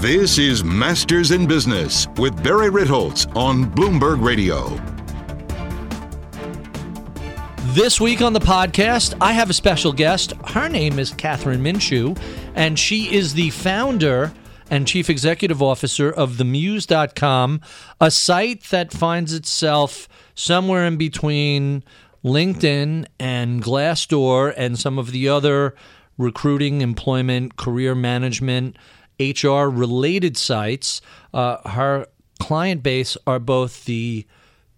This is Masters in Business with Barry Ritholtz on Bloomberg Radio. This week on the podcast, I have a special guest. Her name is Kathryn Minshew, and she is the founder and chief executive officer of themuse.com, a site that finds itself somewhere in between LinkedIn and Glassdoor and some of the other recruiting, employment, career management, HR related sites. Uh, her client base are both the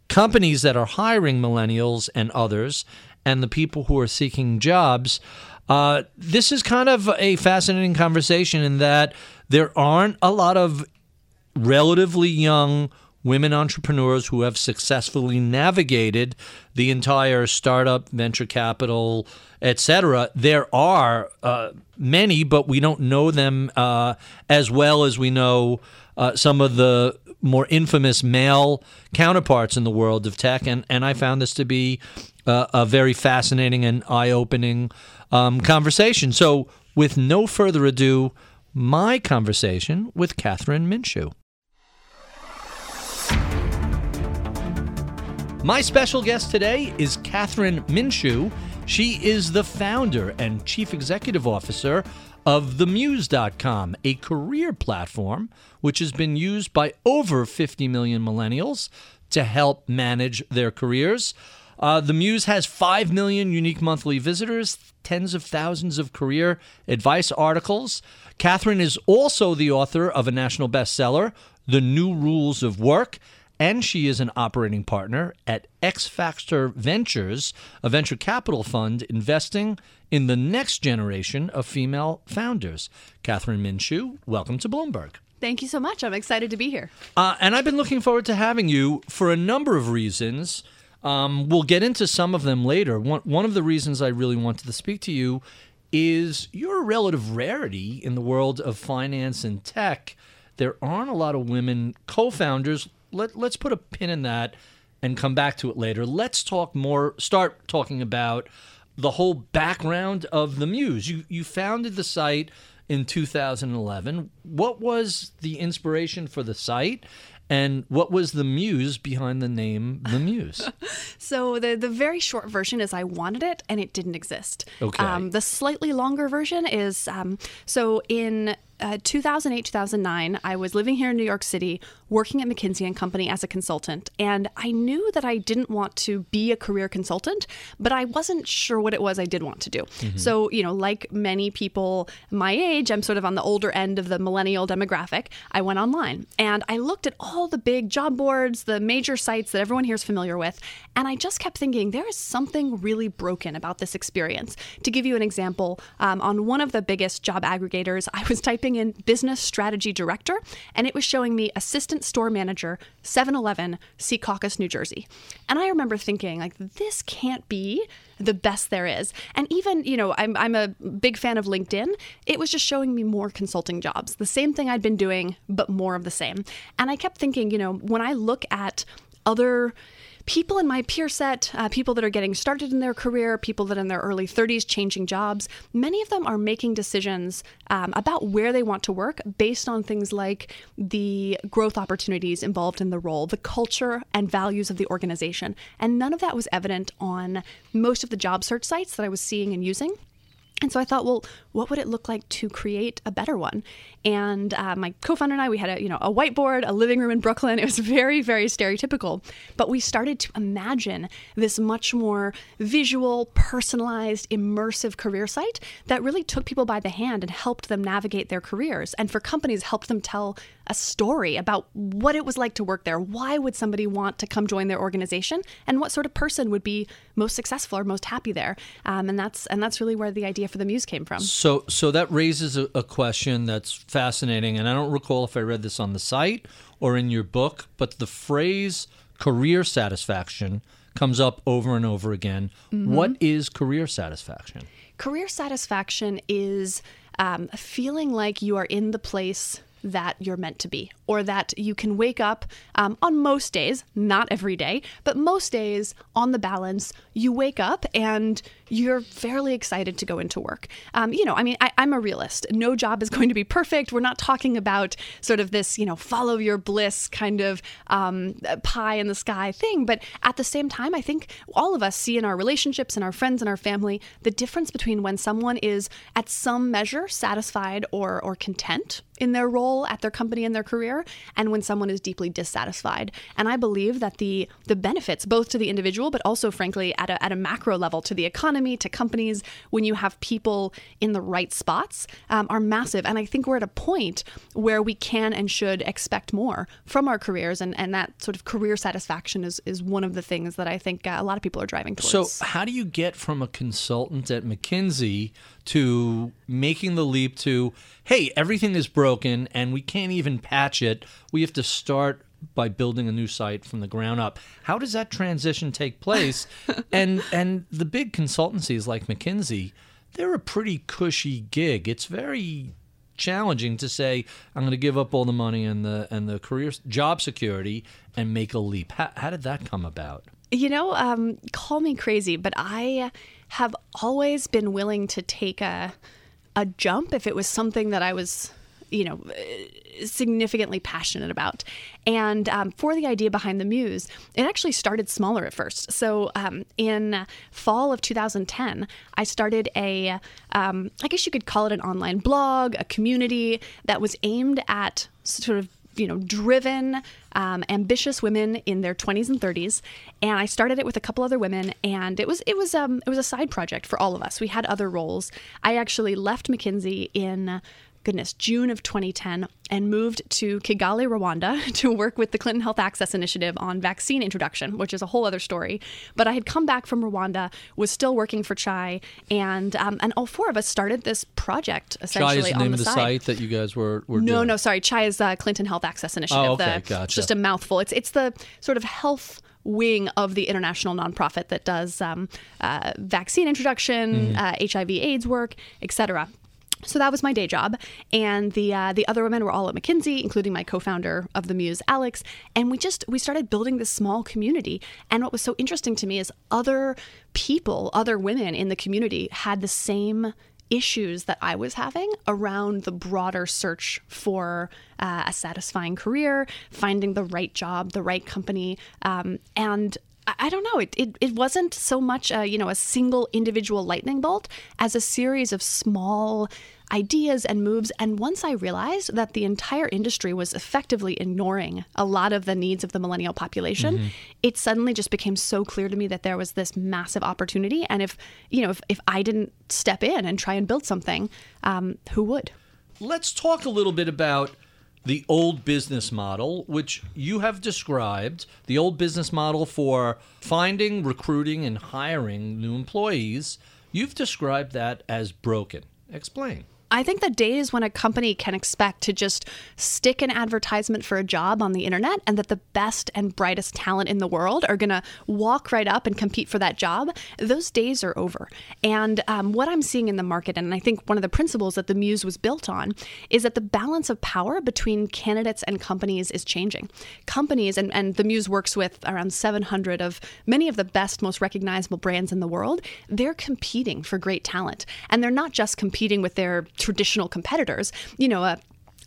companies that are hiring millennials and others, and the people who are seeking jobs. Uh, this is kind of a fascinating conversation in that there aren't a lot of relatively young women entrepreneurs who have successfully navigated the entire startup, venture capital, etc. There are uh, many, but we don't know them uh, as well as we know uh, some of the more infamous male counterparts in the world of tech. And, and I found this to be uh, a very fascinating and eye opening um, conversation. So, with no further ado, my conversation with Kathryn Minshew. My special guest today is Kathryn Minshew. She is the founder and chief executive officer of themuse.com, a career platform which has been used by over 50 million millennials to help manage their careers. Uh, the Muse has 5 million unique monthly visitors, tens of thousands of career advice articles. Kathryn is also the author of a national bestseller, The New Rules of Work, and she is an operating partner at X Factor Ventures, a venture capital fund investing in the next generation of female founders. Kathryn Minshew, welcome to Bloomberg. Thank you so much. I'm excited to be here. Uh, and I've been looking forward to having you for a number of reasons. Um, we'll get into some of them later. One, one of the reasons I really wanted to speak to you is you're a relative rarity in the world of finance and tech. There aren't a lot of women co founders. Let, let's put a pin in that and come back to it later. Let's talk more, start talking about the whole background of the Muse. You, you founded the site in 2011. What was the inspiration for the site? And what was the muse behind the name The Muse? so the the very short version is I wanted it and it didn't exist. Okay. Um, the slightly longer version is um, so in uh, 2008 2009 i was living here in new york city working at mckinsey and company as a consultant. And i knew that i didn't want to be a career consultant but i wasn't sure what it was i did want to do. Mm-hmm. so you know like many people my age i'm sort of on the older end of the millennial demographic i went online and i looked at all the big job boards the major sites that everyone here is familiar with and i just kept thinking there is something really broken about this experience. To give you an example um, on one of the biggest job aggregators i was typing typing in business strategy director, and it was showing me assistant store manager, 7 Eleven, Secaucus, New Jersey. And I remember thinking, like, this can't be the best there is. And even, you know, I'm, I'm a big fan of LinkedIn. It was just showing me more consulting jobs, the same thing I'd been doing, but more of the same. And I kept thinking, you know, when I look at other people in my peer set, uh, people that are getting started in their career, people that are in their early 30s changing jobs, many of them are making decisions um, about where they want to work based on things like the growth opportunities involved in the role, the culture and values of the organization. And none of that was evident on most of the job search sites that I was seeing and using. And so I thought, well, what would it look like to create a better one? And uh, my co-founder and I, we had a you know a whiteboard, a living room in Brooklyn. It was very very stereotypical, but we started to imagine this much more visual, personalized, immersive career site that really took people by the hand and helped them navigate their careers, and for companies helped them tell a story about what it was like to work there. Why would somebody want to come join their organization, and what sort of person would be most successful or most happy there? Um, and that's and that's really where the idea for the Muse came from. So so that raises a, a question that's fascinating, and I don't recall if I read this on the site or in your book, but the phrase career satisfaction comes up over and over again. Mm-hmm. What is career satisfaction? Career satisfaction is um, feeling like you are in the place that you're meant to be or that you can wake up um, on most days, not every day, but most days on the balance, you wake up and you're fairly excited to go into work. Um, you know, I mean, I, I'm a realist. No job is going to be perfect. We're not talking about sort of this, you know, follow your bliss kind of um, pie in the sky thing. But at the same time, I think all of us see in our relationships and our friends and our family the difference between when someone is at some measure satisfied or, or content in their role at their company and their career and when someone is deeply dissatisfied. And I believe that the the benefits both to the individual but also frankly at a, at a macro level to the economy, to companies when you have people in the right spots um, are massive. And I think we're at a point where we can and should expect more from our careers and, and that sort of career satisfaction is, is one of the things that I think uh, a lot of people are driving towards. So how do you get from a consultant at McKinsey to making the leap to, hey, everything is broken and we can't even patch it. We have to start by building a new site from the ground up. How does that transition take place? and and the big consultancies like McKinsey, they're a pretty cushy gig. It's very challenging to say I'm going to give up all the money and the and the career job security and make a leap. How, how did that come about? You know, um, call me crazy, but I have always been willing to take a a jump if it was something that I was you know significantly passionate about and um, for the idea behind the muse it actually started smaller at first so um, in fall of 2010 i started a um, I guess you could call it an online blog a community that was aimed at sort of you know, driven, um, ambitious women in their 20s and 30s, and I started it with a couple other women, and it was it was um, it was a side project for all of us. We had other roles. I actually left McKinsey in goodness, June of 2010, and moved to Kigali, Rwanda to work with the Clinton Health Access Initiative on vaccine introduction, which is a whole other story. But I had come back from Rwanda, was still working for Chai, and um, and all four of us started this project essentially Chai is the on name the of the side. site that you guys were, were No, doing. no, sorry. Chai is uh, Clinton Health Access Initiative. Oh, okay, the, gotcha. It's just a mouthful. It's it's the sort of health wing of the international nonprofit that does um, uh, vaccine introduction, Mm-hmm. uh, HIV/AIDS work, etc. So that was my day job, and the uh, the other women were all at McKinsey, including my co-founder of the Muse, Alex. And we just we started building this small community. And what was so interesting to me is other people, other women in the community had the same issues that I was having around the broader search for uh, a satisfying career, finding the right job, the right company, um, and I- don't know. It, it, it wasn't so much a, you know a single individual lightning bolt as a series of small ideas and moves. And once I realized that the entire industry was effectively ignoring a lot of the needs of the millennial population, it suddenly just became so clear to me that there was this massive opportunity. And if you know if, if I didn't step in and try and build something, um, who would? Let's talk a little bit about the old business model, which you have described the old business model for finding, recruiting, and hiring new employees. You've described that as broken. Explain. I think the days when a company can expect to just stick an advertisement for a job on the internet and that the best and brightest talent in the world are going to walk right up and compete for that job, those days are over. And um, what I'm seeing in the market, and I think one of the principles that the Muse was built on, is that the balance of power between candidates and companies is changing. Companies, and, and the Muse works with around 700 of many of the best, most recognizable brands in the world, they're competing for great talent. And they're not just competing with their traditional competitors. You know, a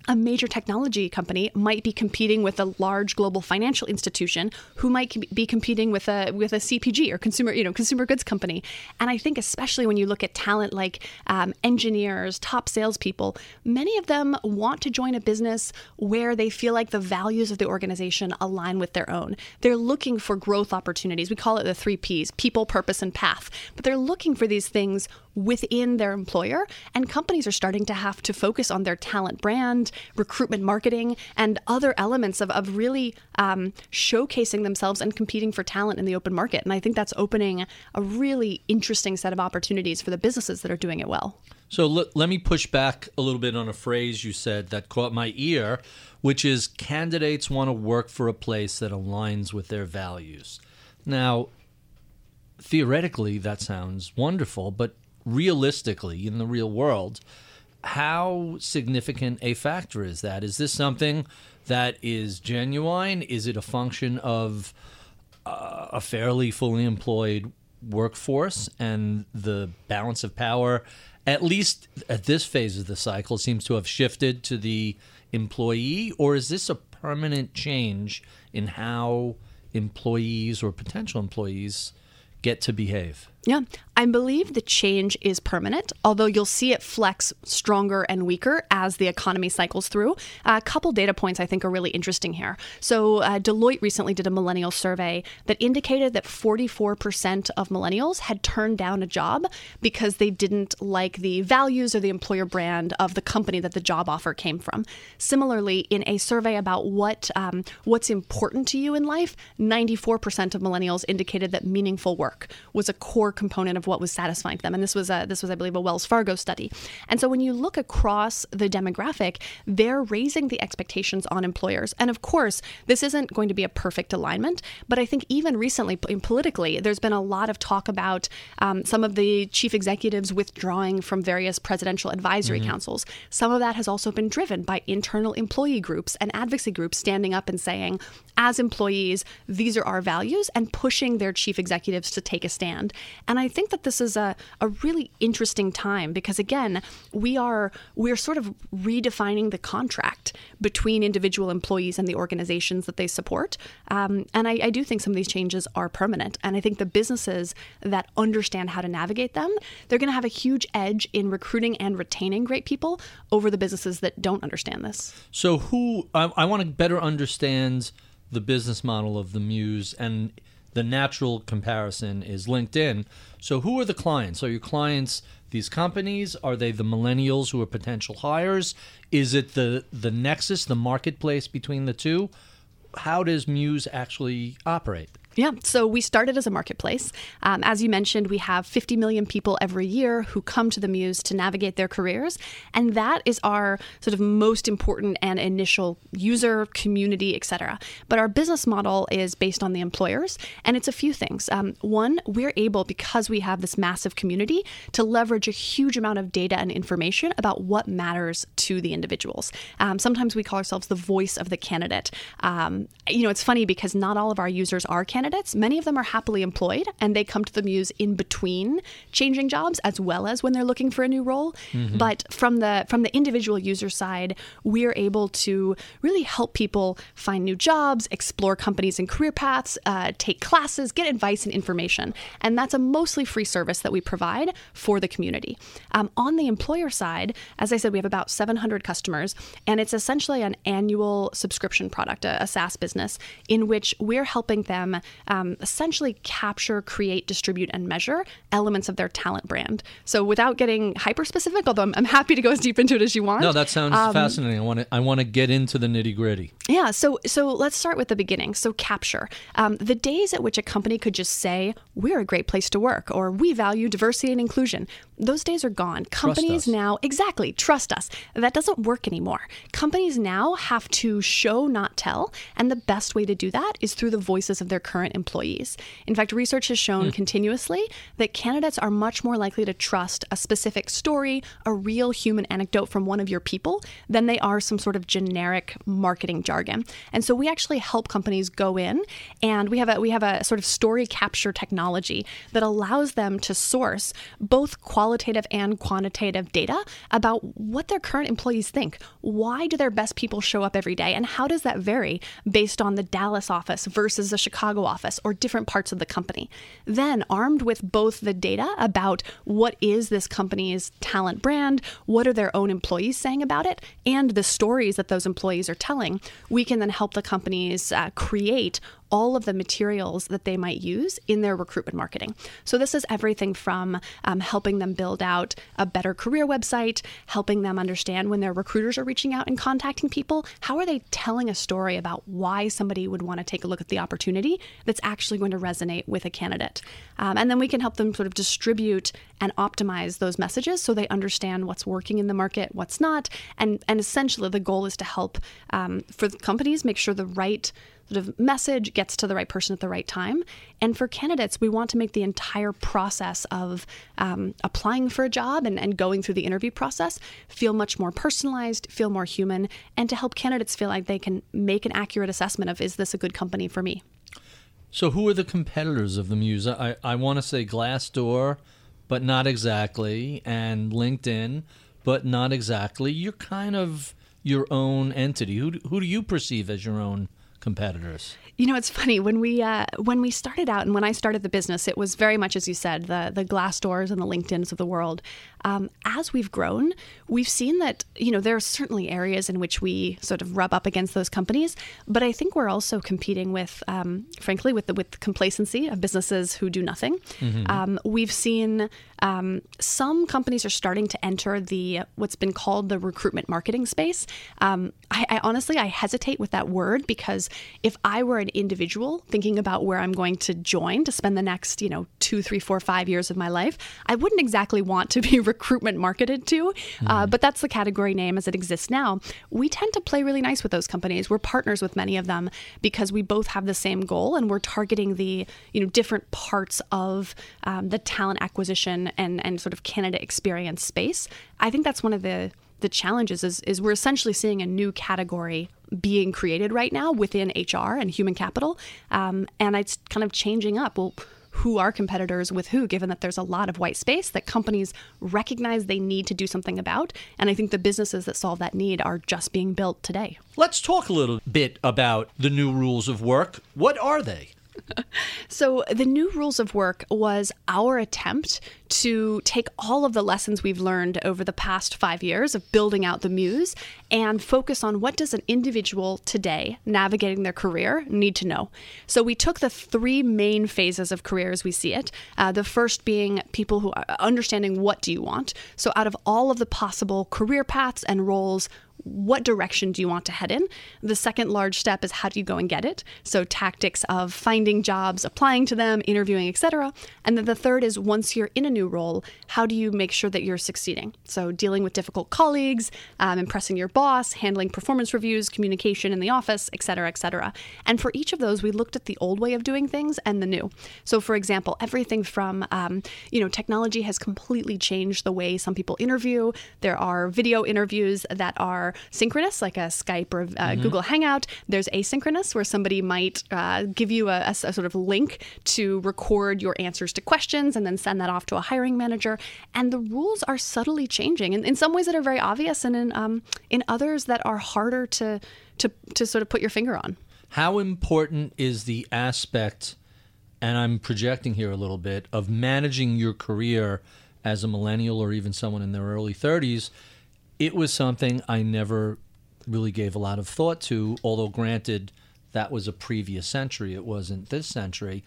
a major technology company might be competing with a large global financial institution who might be competing with a with a CPG or consumer you know consumer goods company. And I think especially when you look at talent like um, engineers, top salespeople, many of them want to join a business where they feel like the values of the organization align with their own. They're looking for growth opportunities. We call it the three P's: people, purpose, and path. But they're looking for these things within their employer. And companies are starting to have to focus on their talent brand, recruitment marketing, and other elements of, of really um, showcasing themselves and competing for talent in the open market. And I think that's opening a really interesting set of opportunities for the businesses that are doing it well. So let, let me push back a little bit on a phrase you said that caught my ear, which is candidates want to work for a place that aligns with their values. Now, theoretically, that sounds wonderful, but realistically, in the real world, how significant a factor is that? Is this something that is genuine? Is it a function of uh, a fairly fully employed workforce and the balance of power, at least at this phase of the cycle, seems to have shifted to the employee? Or is this a permanent change in how employees or potential employees get to behave? Yeah, I believe the change is permanent, although you'll see it flex stronger and weaker as the economy cycles through. A couple data points I think are really interesting here. So, uh, Deloitte recently did a millennial survey that indicated that 44% of millennials had turned down a job because they didn't like the values or the employer brand of the company that the job offer came from. Similarly, in a survey about what um, what's important to you in life, 94% of millennials indicated that meaningful work was a core component of what was satisfying to them. And this was a, this was I believe a Wells Fargo study. And so when you look across the demographic, they're raising the expectations on employers. And of course, this isn't going to be a perfect alignment, but I think even recently politically, there's been a lot of talk about um, some of the chief executives withdrawing from various presidential advisory mm-hmm. councils. Some of that has also been driven by internal employee groups and advocacy groups standing up and saying, as employees, these are our values, and pushing their chief executives to take a stand. And I think that this is a, a really interesting time because again, we are we're sort of redefining the contract between individual employees and the organizations that they support. Um, and I, I do think some of these changes are permanent. And I think the businesses that understand how to navigate them, they're going to have a huge edge in recruiting and retaining great people over the businesses that don't understand this. So, who I, I want to better understand the business model of the Muse and the natural comparison is LinkedIn. So, who are the clients? Are your clients these companies? Are they the millennials who are potential hires? Is it the the nexus, the marketplace between the two? How does Muse actually operate? Yeah, so we started as a marketplace. Um, as you mentioned, we have 50 million people every year who come to the Muse to navigate their careers. And that is our sort of most important and initial user community, et cetera. But our business model is based on the employers, and it's a few things. Um, one, we're able, because we have this massive community, to leverage a huge amount of data and information about what matters to the individuals. Um, sometimes we call ourselves the voice of the candidate. Um, you know, it's funny because not all of our users are candidates candidates, many of them are happily employed and they come to the Muse in between changing jobs as well as when they're looking for a new role. Mm-hmm. But from the from the individual user side, we're able to really help people find new jobs, explore companies and career paths, uh, take classes, get advice and information. And that's a mostly free service that we provide for the community. Um, on the employer side, as I said, we have about 700 customers, and it's essentially an annual subscription product, a, a SaaS business, in which we're helping them um, essentially capture, create, distribute, and measure elements of their talent brand. So without getting hyper specific, although I'm, I'm happy to go as deep into it as you want. No, that sounds um, fascinating. I want to I want to get into the nitty gritty. Yeah. So so let's start with the beginning. So capture um, the days at which a company could just say we're a great place to work or we value diversity and inclusion. Those days are gone. Companies now exactly trust us. That doesn't work anymore. Companies now have to show, not tell, and the best way to do that is through the voices of their current current employees. In fact, research has shown mm. continuously that candidates are much more likely to trust a specific story, a real human anecdote from one of your people, than they are some sort of generic marketing jargon. And so we actually help companies go in and we have a we have a sort of story capture technology that allows them to source both qualitative and quantitative data about what their current employees think. Why do their best people show up every day and how does that vary based on the Dallas office versus the Chicago office? Office or different parts of the company. Then, armed with both the data about what is this company's talent brand, what are their own employees saying about it, and the stories that those employees are telling, we can then help the companies uh, create all of the materials that they might use in their recruitment marketing. So, this is everything from um, helping them build out a better career website, helping them understand when their recruiters are reaching out and contacting people, how are they telling a story about why somebody would want to take a look at the opportunity that's actually going to resonate with a candidate. Um, and then we can help them sort of distribute and optimize those messages so they understand what's working in the market, what's not. And, and essentially, the goal is to help um, for companies make sure the right sort of message gets to the right person at the right time. And for candidates, we want to make the entire process of um, applying for a job and, and going through the interview process feel much more personalized, feel more human, and to help candidates feel like they can make an accurate assessment of is this a good company for me? So, who are the competitors of the Muse? I, I want to say Glassdoor, but not exactly, and LinkedIn, but not exactly. You're kind of your own entity. Who, who do you perceive as your own competitors? You know, it's funny when we uh, when we started out and when I started the business, it was very much as you said, the the Glassdoors and the LinkedIn's of the world. Um, as we've grown, we've seen that you know there are certainly areas in which we sort of rub up against those companies, but I think we're also competing with, um, frankly, with the with the complacency of businesses who do nothing. Mm-hmm. Um, we've seen um, some companies are starting to enter the what's been called the recruitment marketing space. Um, I, I honestly I hesitate with that word because if I were an individual thinking about where I'm going to join to spend the next, you know, two, three, four, five years of my life, I wouldn't exactly want to be recruitment marketed to. Mm-hmm. Uh, but that's the category name as it exists now. We tend to play really nice with those companies. We're partners with many of them because we both have the same goal and we're targeting the, you know, different parts of um, the talent acquisition and, and sort of candidate experience space. I think that's one of the the challenges is, is we're essentially seeing a new category being created right now within HR and human capital. Um, and it's kind of changing up. Well, who are competitors with who, given that there's a lot of white space that companies recognize they need to do something about. And I think the businesses that solve that need are just being built today. Let's talk a little bit about the new rules of work. What are they? so, the new rules of work was our attempt to take all of the lessons we've learned over the past five years of building out the Muse and focus on what does an individual today navigating their career need to know. So, we took the three main phases of career as we see it. Uh, the first being people who are understanding what do you want. So, out of all of the possible career paths and roles, what direction do you want to head in? The second large step is how do you go and get it? So tactics of finding jobs, applying to them, interviewing, etc. And then the third is once you're in a new role, how do you make sure that you're succeeding? So dealing with difficult colleagues, um, impressing your boss, handling performance reviews, communication in the office, etc., etc. And for each of those, we looked at the old way of doing things and the new. So for example, everything from um, you know technology has completely changed the way some people interview. There are video interviews that are synchronous, like a Skype or a mm-hmm. Google Hangout. There's asynchronous, where somebody might uh, give you a, a, a, sort of link to record your answers to questions and then send that off to a hiring manager. And the rules are subtly changing, in, in some ways that are very obvious, and in um, in others that are harder to to to sort of put your finger on. How important is the aspect? And I'm projecting here a little bit of managing your career as a millennial or even someone in their early 30s it was something I never really gave a lot of thought to, although granted, that was a previous century. It wasn't this century.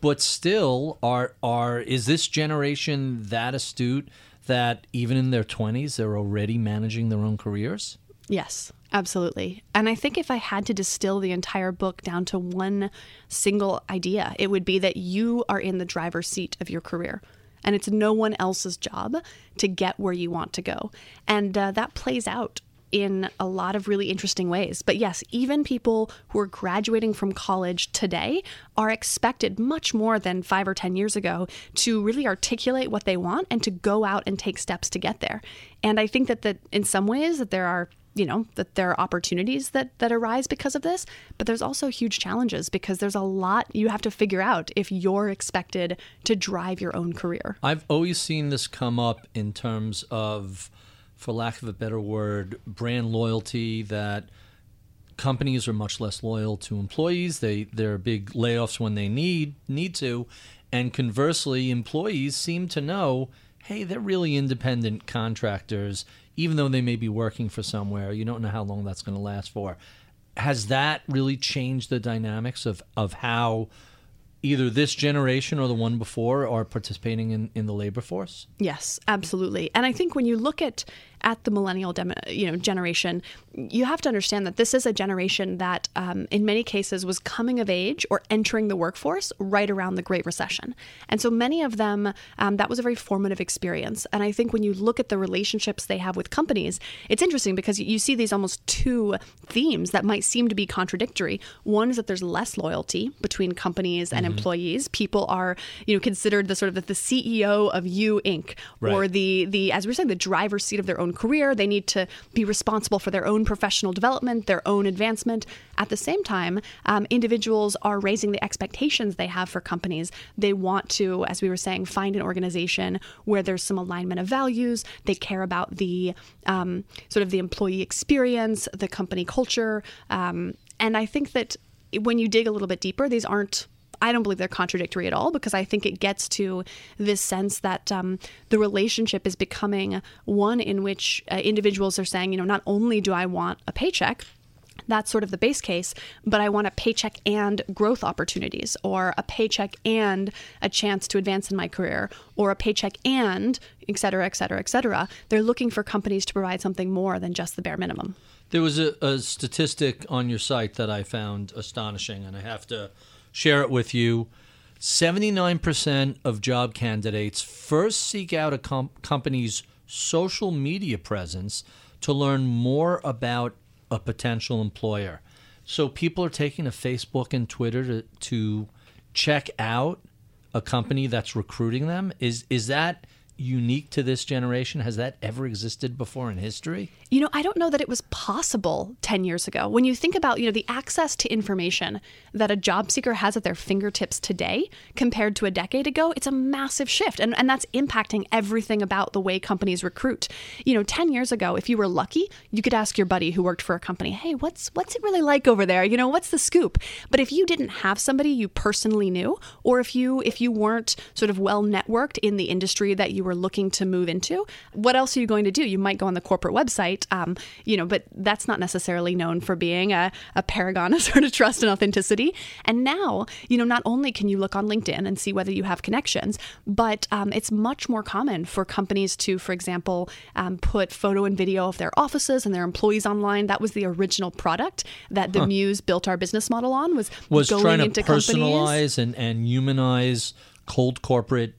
But still, are are is this generation that astute that even in their twenties they're already managing their own careers? Yes, absolutely. And I think if I had to distill the entire book down to one single idea, it would be that you are in the driver's seat of your career and it's no one else's job to get where you want to go. And uh, that plays out in a lot of really interesting ways. But yes, even people who are graduating from college today are expected much more than five or 10 years ago to really articulate what they want and to go out and take steps to get there. And I think that, that in some ways that there are you know that there are opportunities that that arise because of this but there's also huge challenges because there's a lot you have to figure out if you're expected to drive your own career. I've always seen this come up in terms of for lack of a better word brand loyalty that companies are much less loyal to employees. They there are big layoffs when they need need to. And conversely employees seem to know hey they're really independent contractors even though they may be working for somewhere, you don't know how long that's going to last for. Has that really changed the dynamics of, of how either this generation or the one before are participating in, in the labor force? Yes, absolutely. And I think when you look at at the millennial you know generation, you have to understand that this is a generation that, um, in many cases, was coming of age or entering the workforce right around the Great Recession, and so many of them um, that was a very formative experience. And I think when you look at the relationships they have with companies, it's interesting because you see these almost two themes that might seem to be contradictory. One is that there's less loyalty between companies and mm-hmm. employees. People are, you know, considered the sort of the, the CEO of you Inc. Right. or the the as we are saying the driver's seat of their own career. They need to be responsible for their own professional development, their own advancement. At the same time, um, individuals are raising the expectations they have for companies. They want to, as we were saying, find an organization where there's some alignment of values. They care about the um, sort of the employee experience, the company culture, um, and I think that when you dig a little bit deeper, these aren't I don't believe they're contradictory at all because I think it gets to this sense that um, the relationship is becoming one in which uh, individuals are saying, you know, not only do I want a paycheck, that's sort of the base case, but I want a paycheck and growth opportunities, or a paycheck and a chance to advance in my career, or a paycheck and et cetera, et cetera, et cetera. They're looking for companies to provide something more than just the bare minimum. There was a, a statistic on your site that I found astonishing, and I have to share it with you. 79% of job candidates first seek out a com- company's social media presence to learn more about a potential employer. So people are taking to Facebook and Twitter to, to check out a company that's recruiting them. Is is that unique to this generation? Has that ever existed before in history? You know, I don't know that it was possible 10 years ago. When you think about, you know, the access to information that a job seeker has at their fingertips today compared to a decade ago, it's a massive shift. And, and that's impacting everything about the way companies recruit. You know, 10 years ago, if you were lucky, you could ask your buddy who worked for a company, hey, what's what's it really like over there? You know, what's the scoop? But if you didn't have somebody you personally knew, or if you if you weren't sort of well networked in the industry that you were looking to move into, what else are you going to do? You might go on the corporate website? Um, you know, but that's not necessarily known for being a, a paragon of sort of trust and authenticity. And now, you know, not only can you look on LinkedIn and see whether you have connections, but um, it's much more common for companies to, for example, um, put photo and video of their offices and their employees online. That was the original product that the huh. Muse built our business model on was, was going trying to into personalize and, and humanize cold corporate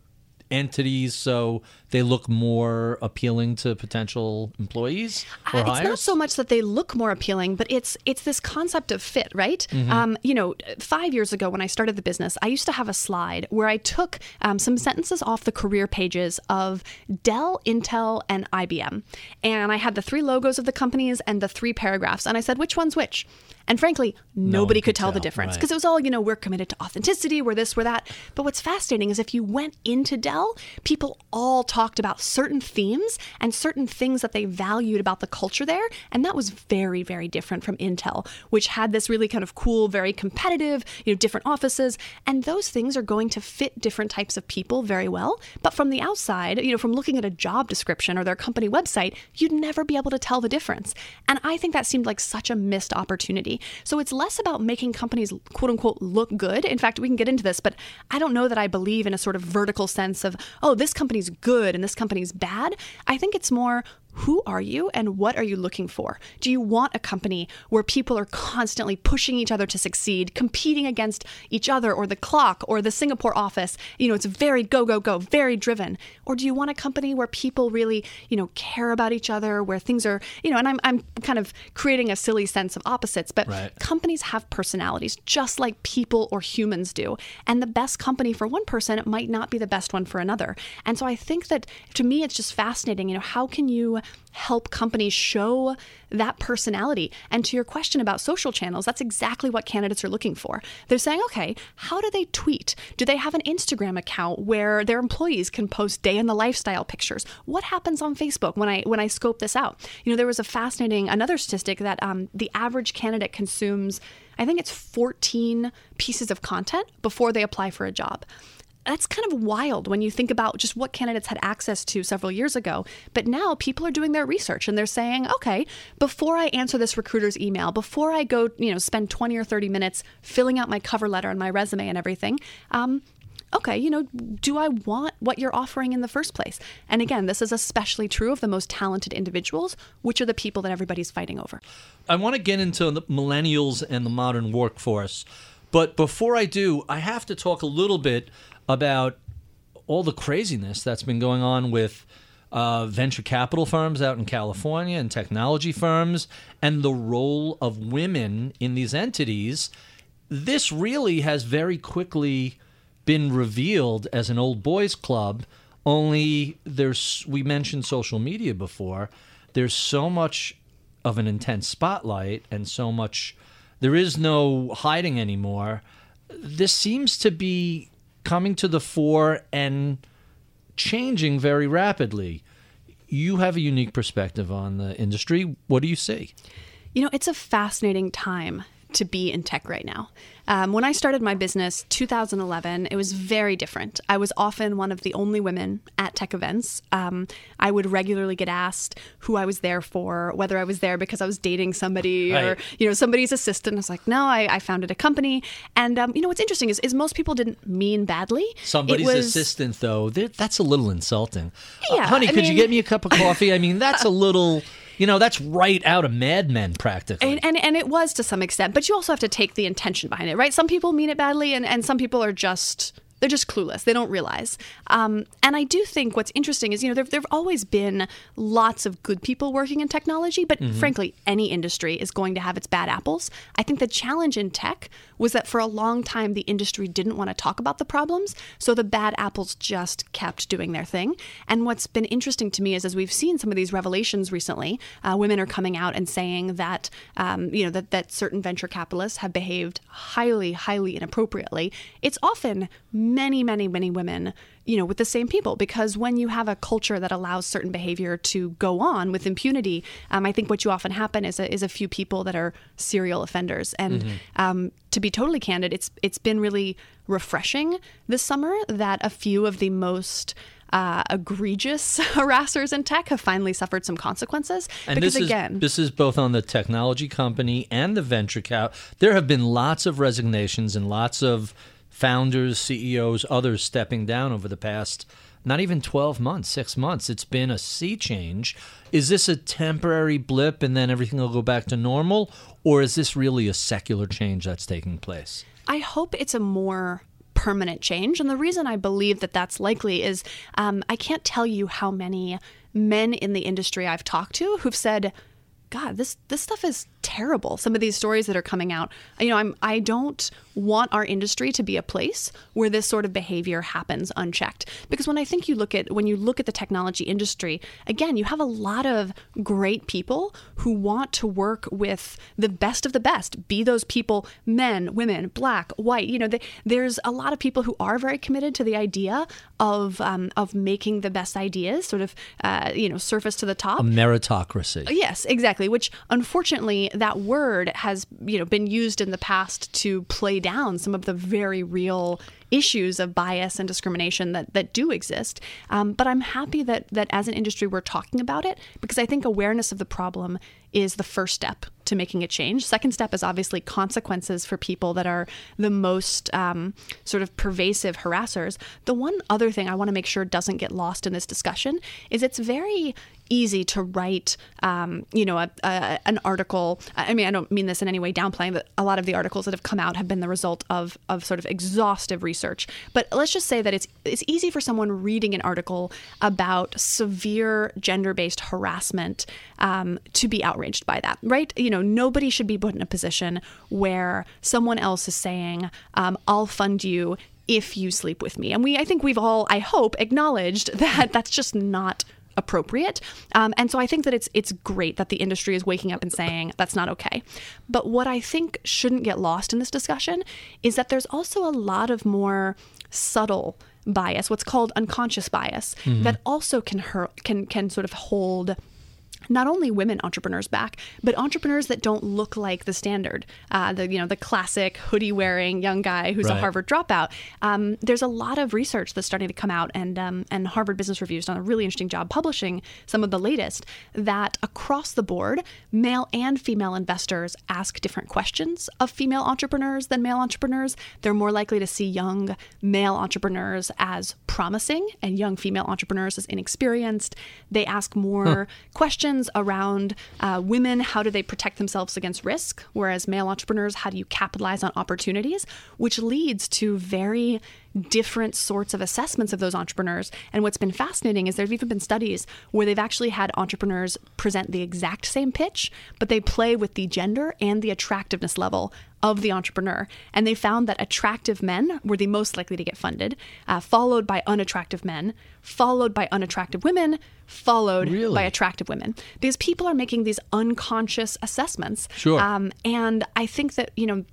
entities. So they look more appealing to potential employees or uh, it's hires? not so much that they look more appealing but it's it's this concept of fit right mm-hmm. um, you know five years ago when i started the business i used to have a slide where i took um, some sentences off the career pages of dell intel and ibm and i had the three logos of the companies and the three paragraphs and i said which one's which and frankly, nobody no could, tell, tell, the difference because right. it was all, you know, we're committed to authenticity, we're this, we're that. But what's fascinating is if you went into Dell, people all talked about certain themes and certain things that they valued about the culture there. And that was very, very different from Intel, which had this really kind of cool, very competitive, you know, different offices. And those things are going to fit different types of people very well. But from the outside, you know, from looking at a job description or their company website, you'd never be able to tell the difference. And I think that seemed like such a missed opportunity so it's less about making companies quote unquote look good. In fact, we can get into this, but I don't know that I believe in a sort of vertical sense of, oh, this company's good and this company's bad. I think it's more who are you and what are you looking for? Do you want a company where people are constantly pushing each other to succeed, competing against each other or the clock or the Singapore office? You know, it's very go, go, go, very driven. Or do you want a company where people really, you know, care about each other, where things are, you know, and I'm, I'm kind of creating a silly sense of opposites, but right. companies have personalities just like people or humans do. And the best company for one person might not be the best one for another. And so I think that to me, it's just fascinating. You know, how can you help companies show that personality. And to your question about social channels, that's exactly what candidates are looking for. They're saying, okay, how do they tweet? Do they have an Instagram account where their employees can post day in the lifestyle pictures? What happens on Facebook when I when I scope this out? You know, there was a fascinating another statistic that um, the average candidate consumes. I think it's 14 pieces of content before they apply for a job that's kind of wild when you think about just what candidates had access to several years ago. But now people are doing their research and they're saying, okay, before I answer this recruiter's email, before I go, you know, spend 20 or 30 minutes filling out my cover letter and my resume and everything, um, okay, you know, do I want what you're offering in the first place? And again, this is especially true of the most talented individuals, which are the people that everybody's fighting over. I want to get into the millennials and the modern workforce. But before I do, I have to talk a little bit about all the craziness that's been going on with uh, venture capital firms out in California and technology firms and the role of women in these entities. This really has very quickly been revealed as an old boys club. Only there's, we mentioned social media before. There's so much of an intense spotlight and so much, there is no hiding anymore. This seems to be coming to the fore and changing very rapidly. You have a unique perspective on the industry. What do you see? You know, it's a fascinating time to be in tech right now. Um, when I started my business, 2011, it was very different. I was often one of the only women at tech events. Um, I would regularly get asked who I was there for, whether I was there because I was dating somebody right. or you know somebody's assistant. I was like, no, I, I founded a company. And um, you know what's interesting is, is most people didn't mean badly. Somebody's was, assistant, though, that's a little insulting. Uh, yeah, uh, honey, I could mean, you get me a cup of coffee? I mean, that's a little. You know, that's right out of Mad Men, practically. And, and, and it was to some extent, but you also have to take the intention behind it, right? Some people mean it badly, and, and some people are just they're just clueless. They don't realize. Um, and I do think what's interesting is, you know, there have always been lots of good people working in technology, but mm-hmm. frankly, any industry is going to have its bad apples. I think the challenge in tech was that for a long time, the industry didn't want to talk about the problems. So the bad apples just kept doing their thing. And what's been interesting to me is as we've seen some of these revelations recently, uh, women are coming out and saying that, um, you know, that, that certain venture capitalists have behaved highly, highly inappropriately. It's often many, many, many women, you know, with the same people. Because when you have a culture that allows certain behavior to go on with impunity, um, I think what you often happen is a, is a few people that are serial offenders. And mm-hmm. um, to be totally candid, it's it's been really refreshing this summer that a few of the most uh, egregious harassers in tech have finally suffered some consequences. And because this again, is, this is both on the technology company and the venture cap. There have been lots of resignations and lots of founders, CEOs, others stepping down over the past not even 12 months, six months. It's been a sea change. Is this a temporary blip and then everything will go back to normal? Or is this really a secular change that's taking place? I hope it's a more permanent change. And the reason I believe that that's likely is um, I can't tell you how many men in the industry I've talked to who've said, God, this this stuff is terrible. Some of these stories that are coming out. You know, I'm I don't want our industry to be a place where this sort of behavior happens unchecked. Because when I think you look at when you look at the technology industry, again, you have a lot of great people who want to work with the best of the best. Be those people men, women, black, white. You know, they, there's a lot of people who are very committed to the idea of um, of making the best ideas sort of uh, you know surface to the top. A meritocracy. Yes, exactly. Which unfortunately that word has you know been used in the past to play down some of the very real issues of bias and discrimination that, that do exist. Um, but I'm happy that that as an industry we're talking about it because I think awareness of the problem is the first step to making a change. Second step is obviously consequences for people that are the most um, sort of pervasive harassers. The one other thing I want to make sure doesn't get lost in this discussion is it's very easy to write, um, you know, a, a, an article. I mean, I don't mean this in any way downplaying, but a lot of the articles that have come out have been the result of of sort of exhaustive research. But let's just say that it's it's easy for someone reading an article about severe gender based harassment um, to be outraged by that, right? You know, nobody should be put in a position where someone else is saying, um, "I'll fund you." if you sleep with me. And we I think we've all I hope acknowledged that that's just not appropriate. Um, and so I think that it's it's great that the industry is waking up and saying that's not okay. But what I think shouldn't get lost in this discussion is that there's also a lot of more subtle bias, what's called unconscious bias, mm-hmm. that also can hurt, can can sort of hold not only women entrepreneurs back, but entrepreneurs that don't look like the standard, uh, the you know the classic hoodie wearing young guy who's Right. a Harvard dropout. Um, there's a lot of research that's starting to come out, and um, and Harvard Business Review has done a really interesting job publishing some of the latest. That across the board, male and female investors ask different questions of female entrepreneurs than male entrepreneurs. They're more likely to see young male entrepreneurs as promising and young female entrepreneurs as inexperienced. They ask more questions around uh, women how do they protect themselves against risk, whereas male entrepreneurs, how do you capitalize on opportunities, which leads to very different sorts of assessments of those entrepreneurs. And what's been fascinating is there's even been studies where they've actually had entrepreneurs present the exact same pitch, but they play with the gender and the attractiveness level of the entrepreneur. And they found that attractive men were the most likely to get funded, uh, followed by unattractive men, followed by unattractive women, followed Really? by attractive women. Because people are making these unconscious assessments. Sure. Um, and I think that, you know,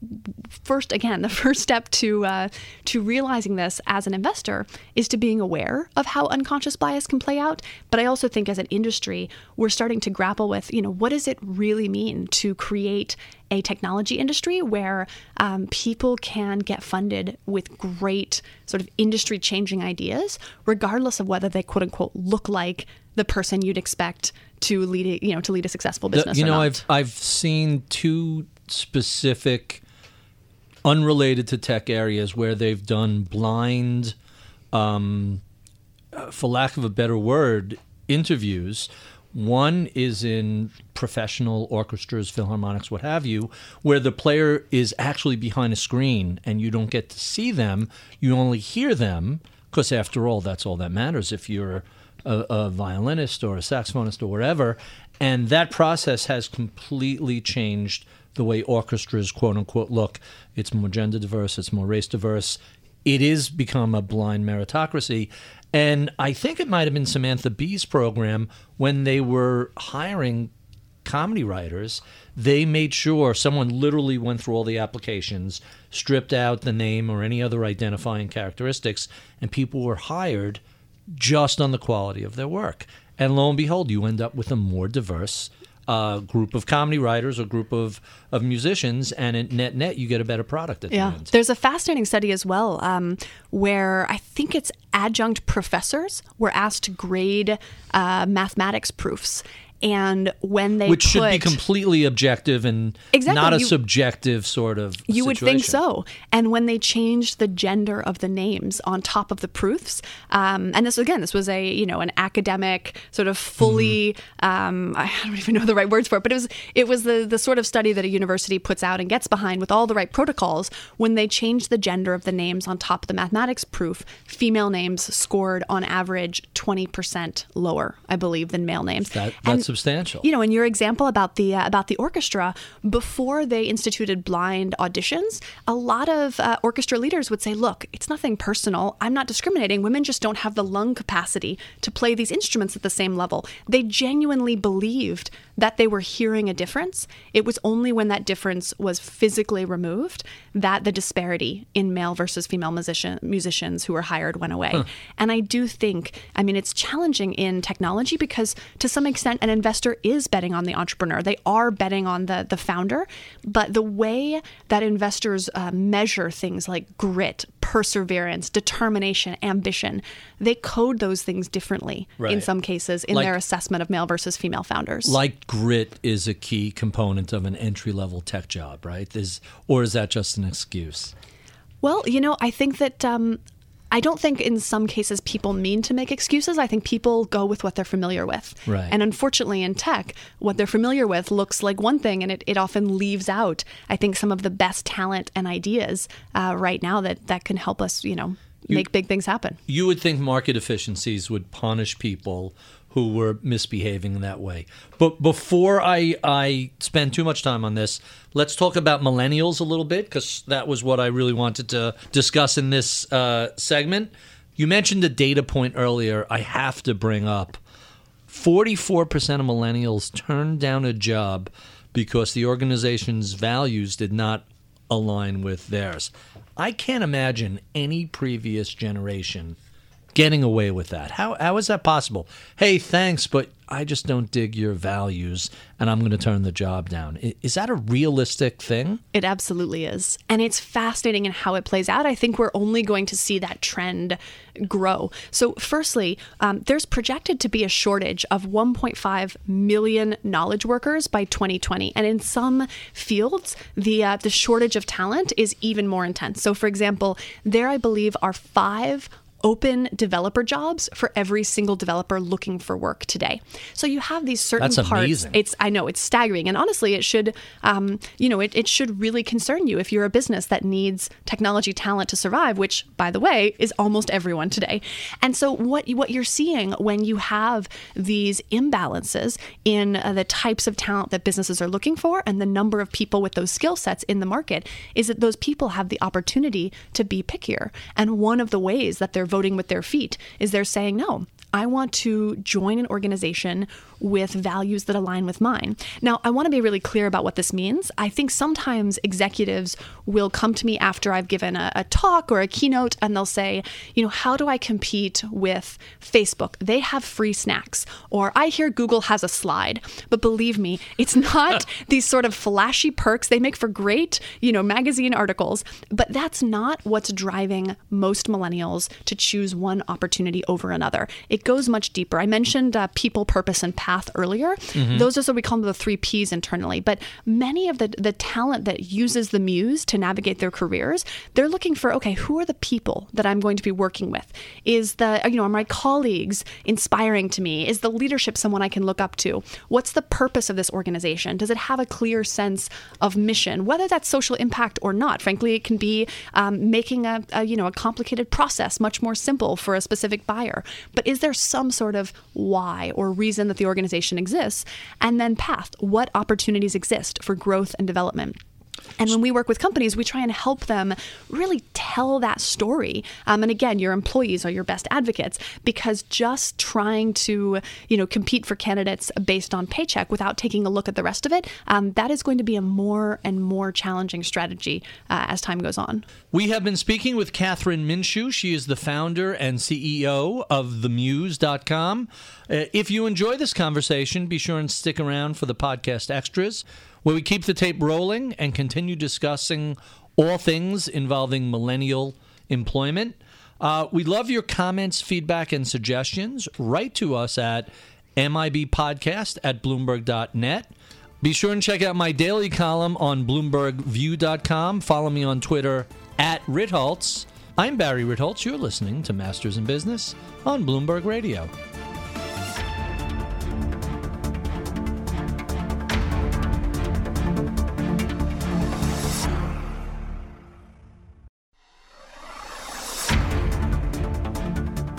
first, again, the first step to, uh, to realizing this as an investor is to being aware of how unconscious bias can play out. But I also think as an industry, we're starting to grapple with, you know, what does it really mean to create a technology industry where um, people can get funded with great sort of industry changing ideas, regardless of whether they quote unquote look like the person you'd expect to lead a, you know to lead a successful The- business. you or know, not. I've I've seen two specific, unrelated to tech areas where they've done blind, um, uh, for lack of a better word, interviews. One is in professional orchestras, philharmonics, what have you, where the player is actually behind a screen and you don't get to see them. You only hear them because, after all, that's all that matters if you're a, a violinist or a saxophonist or whatever. And that process has completely changed the way orchestras, quote unquote, look. It's more gender diverse, it's more race diverse. It is become a blind meritocracy. And I think it might have been Samantha Bee's program when they were hiring comedy writers, they made sure someone literally went through all the applications, stripped out the name or any other identifying characteristics, and people were hired just on the quality of their work. And lo and behold, you end up with a more diverse uh, group of comedy writers or group of, of musicians, and at net net, you get a better product at Yeah, the end. there's a fascinating study as well um, where I think it's adjunct professors were asked to grade uh, mathematics proofs. And when they Which should be completely objective and Exactly, not a you- subjective sort of. You would think so. And when they changed the gender of the names on top of the proofs, um, and this again, this was a you know an academic sort of fully um, I don't even know the right words for it, but it was it was the the sort of study that a university puts out and gets behind with all the right protocols. When they changed the gender of the names on top of the mathematics proof, female names scored on average twenty percent lower, I believe, than male names. That, that's And- substantial. you know, in your example about the uh, about the orchestra, before they instituted blind auditions, a lot of uh, orchestra leaders would say, "Look, it's nothing personal. I'm not discriminating. Women just don't have the lung capacity to play these instruments at the same level." They genuinely believed that they were hearing a difference. It was only when that difference was physically removed that the disparity in male versus female musician, musicians who were hired went away. And I do think, I mean, it's challenging in technology because to some extent, an investor is betting on the entrepreneur. They are betting on the the founder, but the way that investors uh, measure things like grit, perseverance, determination, ambition, they code those things differently in some cases in Like- their assessment of male versus female founders. like grit is a key component of an entry level tech job, right? Is or is that just an excuse? Well, you know, I think that um, I don't think in some cases people mean to make excuses. I think people go with what they're familiar with. Right. And unfortunately, in tech, what they're familiar with looks like one thing and it, it often leaves out, I think, some of the best talent and ideas uh, right now that, that can help us, you know, make big things happen. You would think market efficiencies would punish people who were misbehaving in that way. But before I I spend too much time on this, let's talk about millennials a little bit because that was what I really wanted to discuss in this uh, segment. You mentioned a data point earlier. I have to bring up. 44% of millennials turned down a job because the organization's values did not align with theirs. I can't imagine any previous generation getting away with that. How how is that possible? Hey, thanks, but I just don't dig your values and I'm going to turn the job down. Is that a realistic thing? It absolutely is. And it's fascinating in how it plays out. I think we're only going to see that trend grow. So, firstly, um, there's projected to be a shortage of 1.5 million knowledge workers by 2020. And in some fields, the, uh, the shortage of talent is even more intense. So, for example, there I believe are five open developer jobs for every single developer looking for work today. So you have these certain That's parts. Amazing. It's I know it's staggering, and honestly, it should um, you know it, it should really concern you if you're a business that needs technology talent to survive, which by the way is almost everyone today. And so what what you're seeing when you have these imbalances in uh, the types of talent that businesses are looking for and the number of people with those skill sets in the market is that those people have the opportunity to be pickier. And one of the ways that they're voting with their feet is they're saying, no, I want to join an organization with values that align with mine. Now, I want to be really clear about what this means. I think sometimes executives will come to me after I've given a, a, talk or a keynote and they'll say, you know, how do I compete with Facebook? They have free snacks. Or I hear Google has a slide. But believe me, it's not these sort of flashy perks. They make for great, you know, magazine articles, but that's not what's driving most millennials to choose one opportunity over another. It goes much deeper. I mentioned uh, people, purpose, and path earlier. Mm-hmm. Those are what we call them the three P's internally. But many of the, the talent that uses the muse to navigate their careers, they're looking for, okay, who are the people that I'm going to be working with? Is the, you know, are my colleagues inspiring to me? Is the leadership someone I can look up to? What's the purpose of this organization? Does it have a clear sense of mission, whether that's social impact or not? Frankly, it can be um, making a, a, you know, a complicated process much more simple for a specific buyer. But is there some sort of why or reason that the organization exists, and then path what opportunities exist for growth and development. And when we work with companies, we try and help them really tell that story. Um, and again, your employees are your best advocates because just trying to, you know, compete for candidates based on paycheck without taking a look at the rest of it, um, that is going to be a more and more challenging strategy uh, as time goes on. We have been speaking with Kathryn Minshew. She is the founder and CEO of TheMuse.com. Uh, if you enjoy this conversation, be sure and stick around for the podcast extras where we keep the tape rolling and continue discussing all things involving millennial employment. Uh, we love your comments, feedback, and suggestions. Write to us at mibpodcast at bloomberg.net. Be sure and check out my daily column on bloombergview.com. Follow me on Twitter at Ritholtz. I'm Barry Ritholtz. You're listening to Masters in Business on Bloomberg Radio.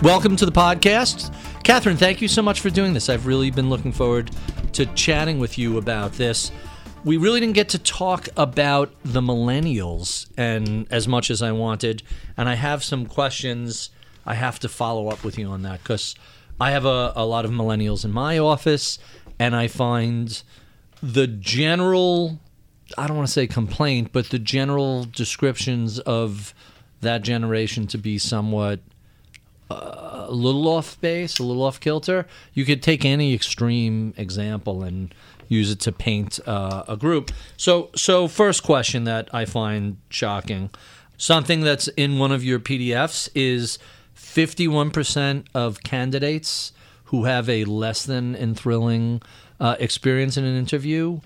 Welcome to the podcast. Kathryn, thank you so much for doing this. I've really been looking forward to chatting with you about this. We really didn't get to talk about the millennials and as much as I wanted, and I have some questions I have to follow up with you on that because I have a, a lot of millennials in my office, and I find the general I don't want to say complaint, but the general descriptions of that generation to be somewhat a little off base, a little off kilter, you could take any extreme example and use it to paint uh, a group. So, so first question that I find shocking, something that's in one of your PDFs is 51% of candidates who have a less than enthralling uh, experience in an interview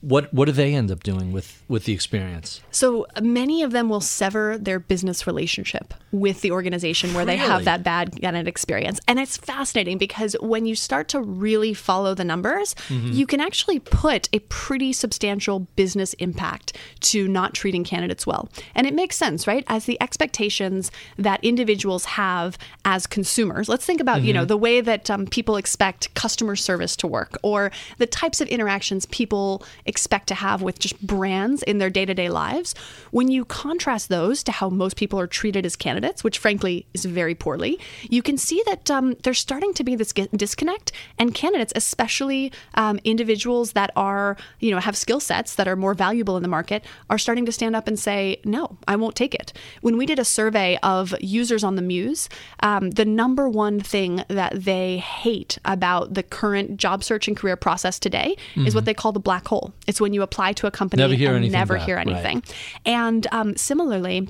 what what do they end up doing with with the experience? So many of them will sever their business relationship with the organization where really? they have that bad candidate experience, and it's fascinating because when you start to really follow the numbers, mm-hmm. you can actually put a pretty substantial business impact to not treating candidates well, and it makes sense, right? As the expectations that individuals have as consumers, let's think about mm-hmm. you know mm-hmm. the way that um, people expect customer service to work, or the types of interactions people expect to have with just brands in their day to day lives. When you contrast those to how most people are treated as candidates, which frankly is very poorly, you can see that um, there's starting to be this disconnect, and candidates, especially um, individuals that are, you know, have skill sets that are more valuable in the market, are starting to stand up and say, no, I won't take it. When we did a survey of users on the Muse, um, the number one thing that they hate about the current job search and career process today mm-hmm. is what mm-hmm. they call the black hole. It's when you apply to a company never hear and never back. hear anything. Right. And um, similarly,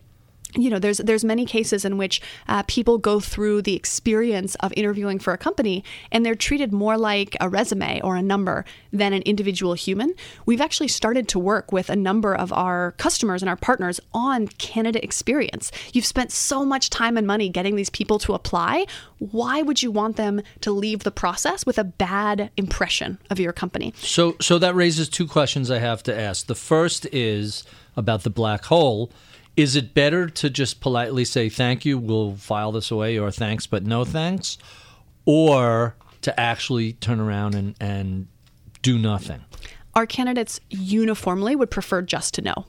you know there's there's many cases in which uh, people go through the experience of interviewing for a company and they're treated more like a resume or a number than an individual human. We've actually started to work with a number of our customers and our partners on candidate experience. You've spent so much time and money getting these people to apply. Why would you want them to leave the process with a bad impression of your company? So so that raises two questions i have to ask. The first is about the black hole is it better to just politely say thank you, we'll file this away, or thanks but no thanks, or to actually turn around and, and do nothing? Our candidates uniformly would prefer just to know.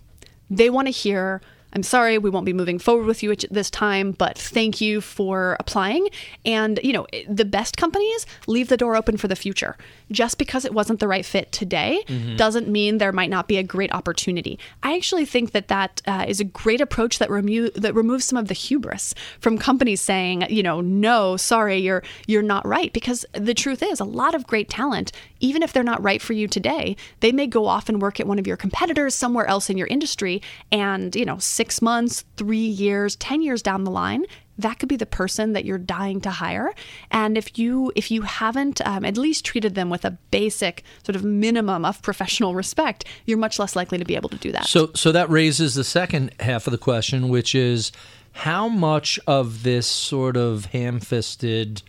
They want to hear I'm sorry, we won't be moving forward with you at this time, but thank you for applying. And, you know, the best companies leave the door open for the future. Just because it wasn't the right fit today mm-hmm. doesn't mean there might not be a great opportunity. I actually think that that uh, is a great approach that, remo- that removes some of the hubris from companies saying, you know, no, sorry, you're you're not right. Because the truth is, a lot of great talent, even if they're not right for you today, they may go off and work at one of your competitors somewhere else in your industry. And, you know, six months, three years, 10 years down the line, that could be the person that you're dying to hire. And if you if you haven't um, at least treated them with a basic sort of minimum of professional respect you're much less likely to be able to do that. So so that raises the second half of the question which is how much of this sort of ham-fisted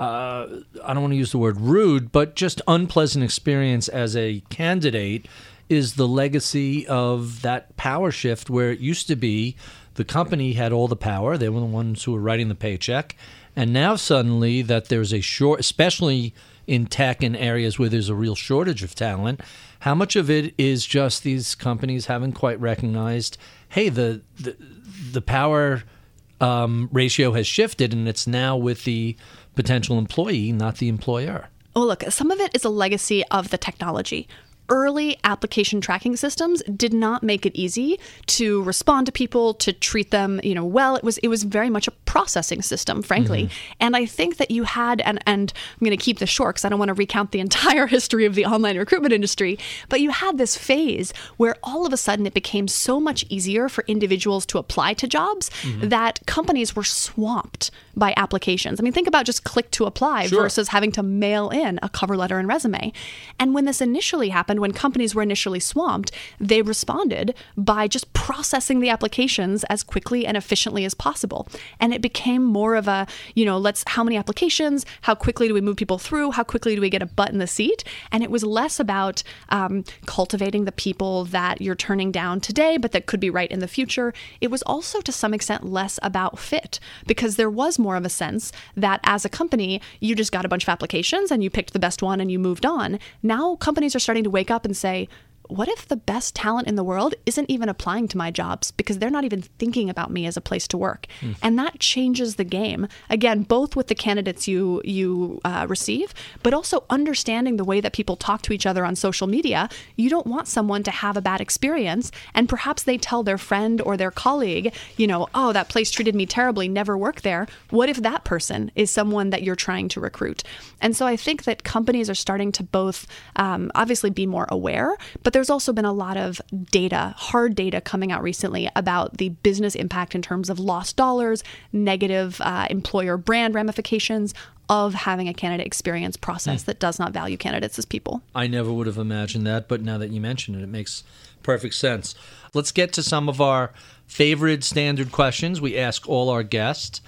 uh, I don't want to use the word rude, but just unpleasant experience as a candidate is the legacy of that power shift where it used to be the company had all the power. They were the ones who were writing the paycheck. And now suddenly that there's a short, especially in tech and areas where there's a real shortage of talent, how much of it is just these companies haven't quite recognized, hey, the the, the power um, ratio has shifted and it's now with the potential employee, not the employer. Oh, look, some of it is a legacy of the technology early application tracking systems did not make it easy to respond to people to treat them you know well it was it was very much a processing system frankly mm-hmm. and i think that you had and and i'm going to keep this short because i don't want to recount the entire history of the online recruitment industry but you had this phase where all of a sudden it became so much easier for individuals to apply to jobs mm-hmm. that companies were swamped by applications i mean think about just click to apply sure. versus having to mail in a cover letter and resume and when this initially happened happened when companies were initially swamped, they responded by just processing the applications as quickly and efficiently as possible. And it became more of a, you know, let's, how many applications? How quickly do we move people through? How quickly do we get a butt in the seat? And it was less about um, cultivating the people that you're turning down today, but that could be right in the future. It was also to some extent less about fit because there was more of a sense that as a company, you just got a bunch of applications and you picked the best one and you moved on. Now companies are starting to wake wake up and say, what if the best talent in the world isn't even applying to my jobs because they're not even thinking about me as a place to work? Mm. and that changes the game again both with the candidates you you uh, receive but also understanding the way that people talk to each other on social media. You don't want someone to have a bad experience and perhaps they tell their friend or their colleague you know oh that place treated me terribly never work there. What if that person is someone that you're trying to recruit? And so i think that companies are starting to both um, obviously be more aware but there's also been a lot of data, hard data coming out recently about the business impact in terms of lost dollars, negative uh, employer brand ramifications of having a candidate experience process mm. that does not value candidates as people. I never would have imagined that, but now that you mention it, it makes perfect sense. Let's get to some of our favorite standard questions we ask all our guests.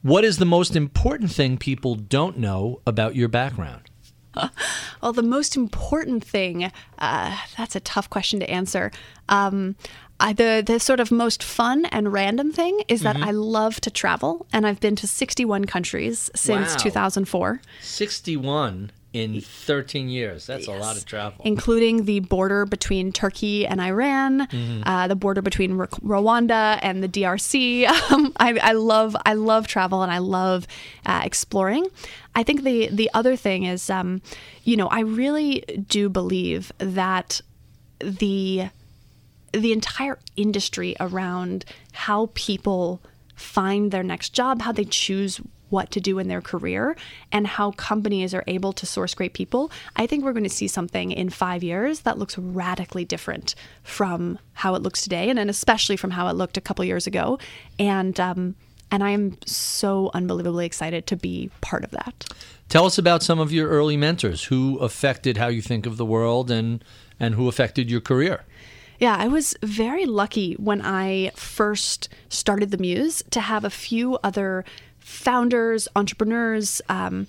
What is the most important thing people don't know about your background? well, the most important thing, uh, that's a tough question to answer. Um, I, the the sort of most fun and random thing is that mm-hmm. I love to travel, and I've been to 61 countries since wow. 2004. 61 in 13 years. That's a lot of travel. including the border between Turkey and Iran, uh, the border between R- Rwanda and the DRC. Um, I, I love I love travel and I love uh, exploring. I think the the other thing is, um, you know, I really do believe that the the entire industry around how people find their next job, how they choose what to do in their career, and how companies are able to source great people. I think we're going to see something in five years that looks radically different from how it looks today, and then especially from how it looked a couple years ago. And um, and I am so unbelievably excited to be part of that. Tell us about some of your early mentors who affected how you think of the world and and who affected your career. Yeah, I was very lucky when I first started the Muse to have a few other founders, entrepreneurs, um,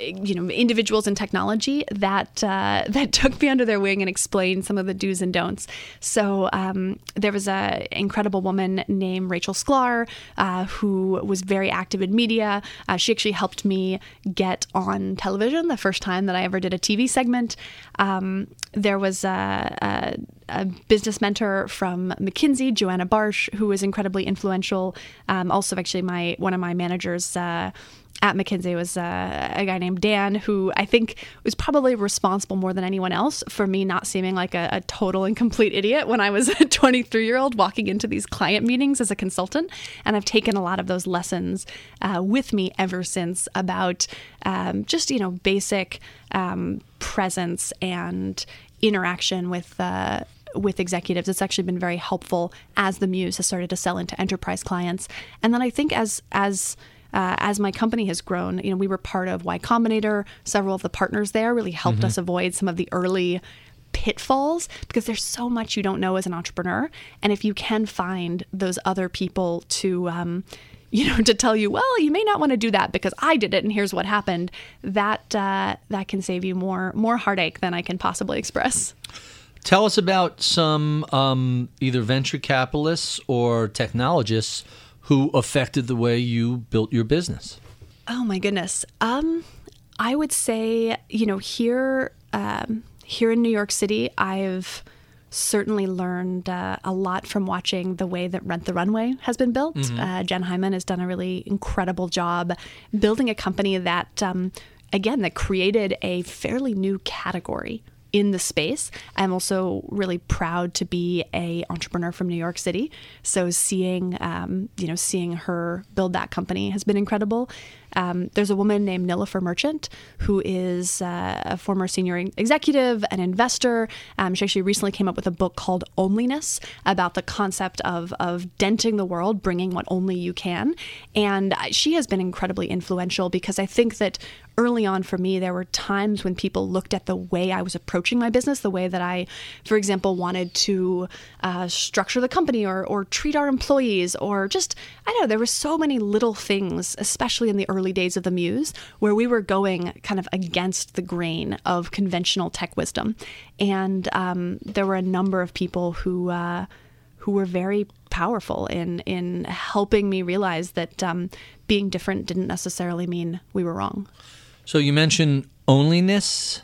you know, individuals in technology that uh, that took me under their wing and explained some of the do's and don'ts. So um, there was a incredible woman named Rachel Sklar uh, who was very active in media. Uh, she actually helped me get on television the first time that I ever did a TV segment. Um, there was a, a, a business mentor from McKinsey, Joanna Barsh, who was incredibly influential. Um, also, actually, my one of my managers. Uh, at McKinsey was uh, a guy named Dan, who I think was probably responsible more than anyone else for me not seeming like a, a total and complete idiot when I was a 23 year old walking into these client meetings as a consultant. And I've taken a lot of those lessons uh, with me ever since about um, just, you know, basic um, presence and interaction with. Uh, with executives it's actually been very helpful as the muse has started to sell into enterprise clients and then i think as as uh, as my company has grown, you know, we were part of Y Combinator. Several of the partners there really helped us avoid some of the early pitfalls because there's so much you don't know as an entrepreneur. And if you can find those other people to, um, you know, to tell you, well, you may not want to do that because I did it, and here's what happened. That uh, that can save you more more heartache than I can possibly express. Tell us about some um, either venture capitalists or technologists who affected the way you built your business. Oh my goodness. Um, I would say, you know, here, um, here in New York City, I've certainly learned uh, a lot from watching the way that Rent the Runway has been built. Uh, Jenn Hyman has done a really incredible job building a company that, um, again, that created a fairly new category in the space. I'm also really proud to be a entrepreneur from New York City. So seeing, um, you know, seeing her build that company has been incredible. Um, there's a woman named Nilofer Merchant who is uh, a former senior executive, an investor. Um, she actually recently came up with a book called Onlyness about the concept of of denting the world, bringing what only you can. And she has been incredibly influential because I think that early on for me, there were times when people looked at the way I was approaching my business, the way that I, for example, wanted to uh, structure the company or, or treat our employees, or just, I don't know, there were so many little things, especially in the early days of the Muse, where we were going kind of against the grain of conventional tech wisdom. And um, there were a number of people who, uh, who were very powerful in in helping me realize that um, being different didn't necessarily mean we were wrong. So you mentioned onlyness.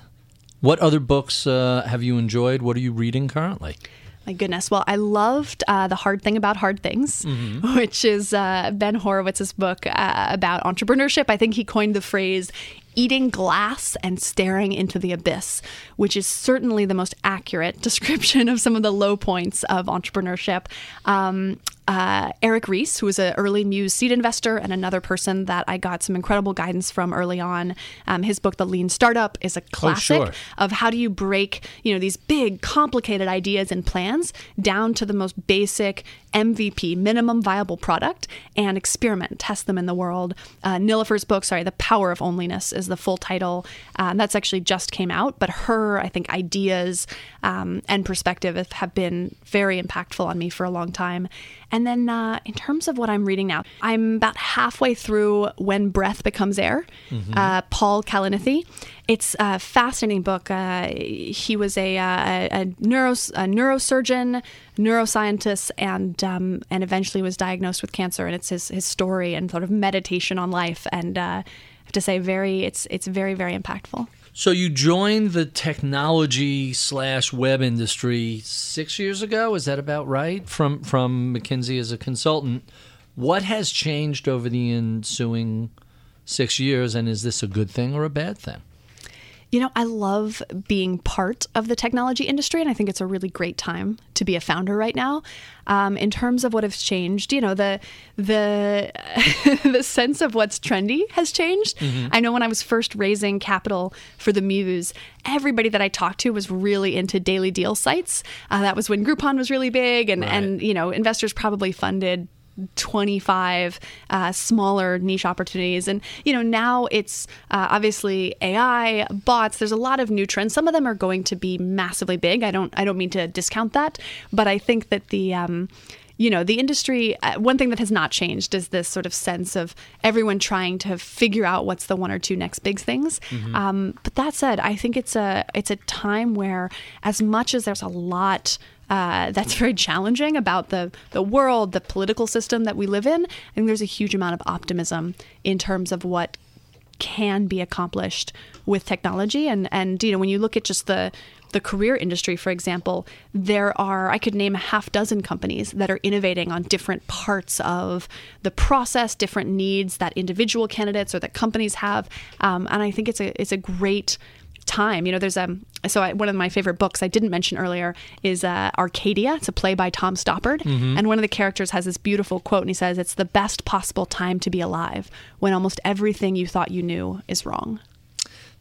What other books uh, have you enjoyed? What are you reading currently? My goodness. Well, I loved uh, The Hard Thing About Hard Things, which is uh, Ben Horowitz's book uh, about entrepreneurship. I think he coined the phrase eating glass and staring into the abyss, which is certainly the most accurate description of some of the low points of entrepreneurship. Um, uh, Eric Ries, who was an early Muse seed investor and another person that I got some incredible guidance from early on. Um, his book, The Lean Startup, is a classic sure. of how do you break, you know, these big, complicated ideas and plans down to the most basic MVP, minimum viable product, and experiment, test them in the world. Uh, Nilofer's book, sorry, The Power of Onlyness is the full title. Um, that's actually just came out, but her, I think, ideas um, and perspective have been very impactful on me for a long time. And then uh, in terms of what I'm reading now, I'm about halfway through When Breath Becomes Air, uh, Paul Kalanithi. It's a fascinating book. Uh, he was a, uh, a, a, neuros, a neurosurgeon, neuroscientist, and um, and eventually was diagnosed with cancer. And it's his, his story and sort of meditation on life. And uh, I have to say, very it's it's very very impactful. So you joined the technology slash web industry six years ago. Is that about right? From from McKinsey as a consultant. What has changed over the ensuing six years, and is this a good thing or a bad thing? You know, I love being part of the technology industry, and I think it's a really great time to be a founder right now. Um, in terms of what has changed, you know, the the the sense of what's trendy has changed. Mm-hmm. I know when I was first raising capital for the Muse, everybody that I talked to was really into daily deal sites. Uh, that was when Groupon was really big, and right. and you know, investors probably funded 25 uh, smaller niche opportunities. And, you know, now it's uh, obviously AI, bots, there's a lot of new trends. Some of them are going to be massively big. I don't, I don't mean to discount that, but I think that the, um, you know, the industry, uh, one thing that has not changed is this sort of sense of everyone trying to figure out what's the one or two next big things. Mm-hmm. Um, but that said, I think it's a it's a time where, as much as there's a lot uh, that's very challenging about the the world, the political system that we live in, I think there's a huge amount of optimism in terms of what can be accomplished with technology and and you know when you look at just the the career industry, for example, there are, I could name a half dozen companies that are innovating on different parts of the process, different needs that individual candidates or that companies have. Um, and I think it's a, it's a great time. You know, there's a, so I, one of my favorite books I didn't mention earlier is uh, Arcadia. It's a play by Tom Stoppard. Mm-hmm. And one of the characters has this beautiful quote and he says, It's the best possible time to be alive when almost everything you thought you knew is wrong.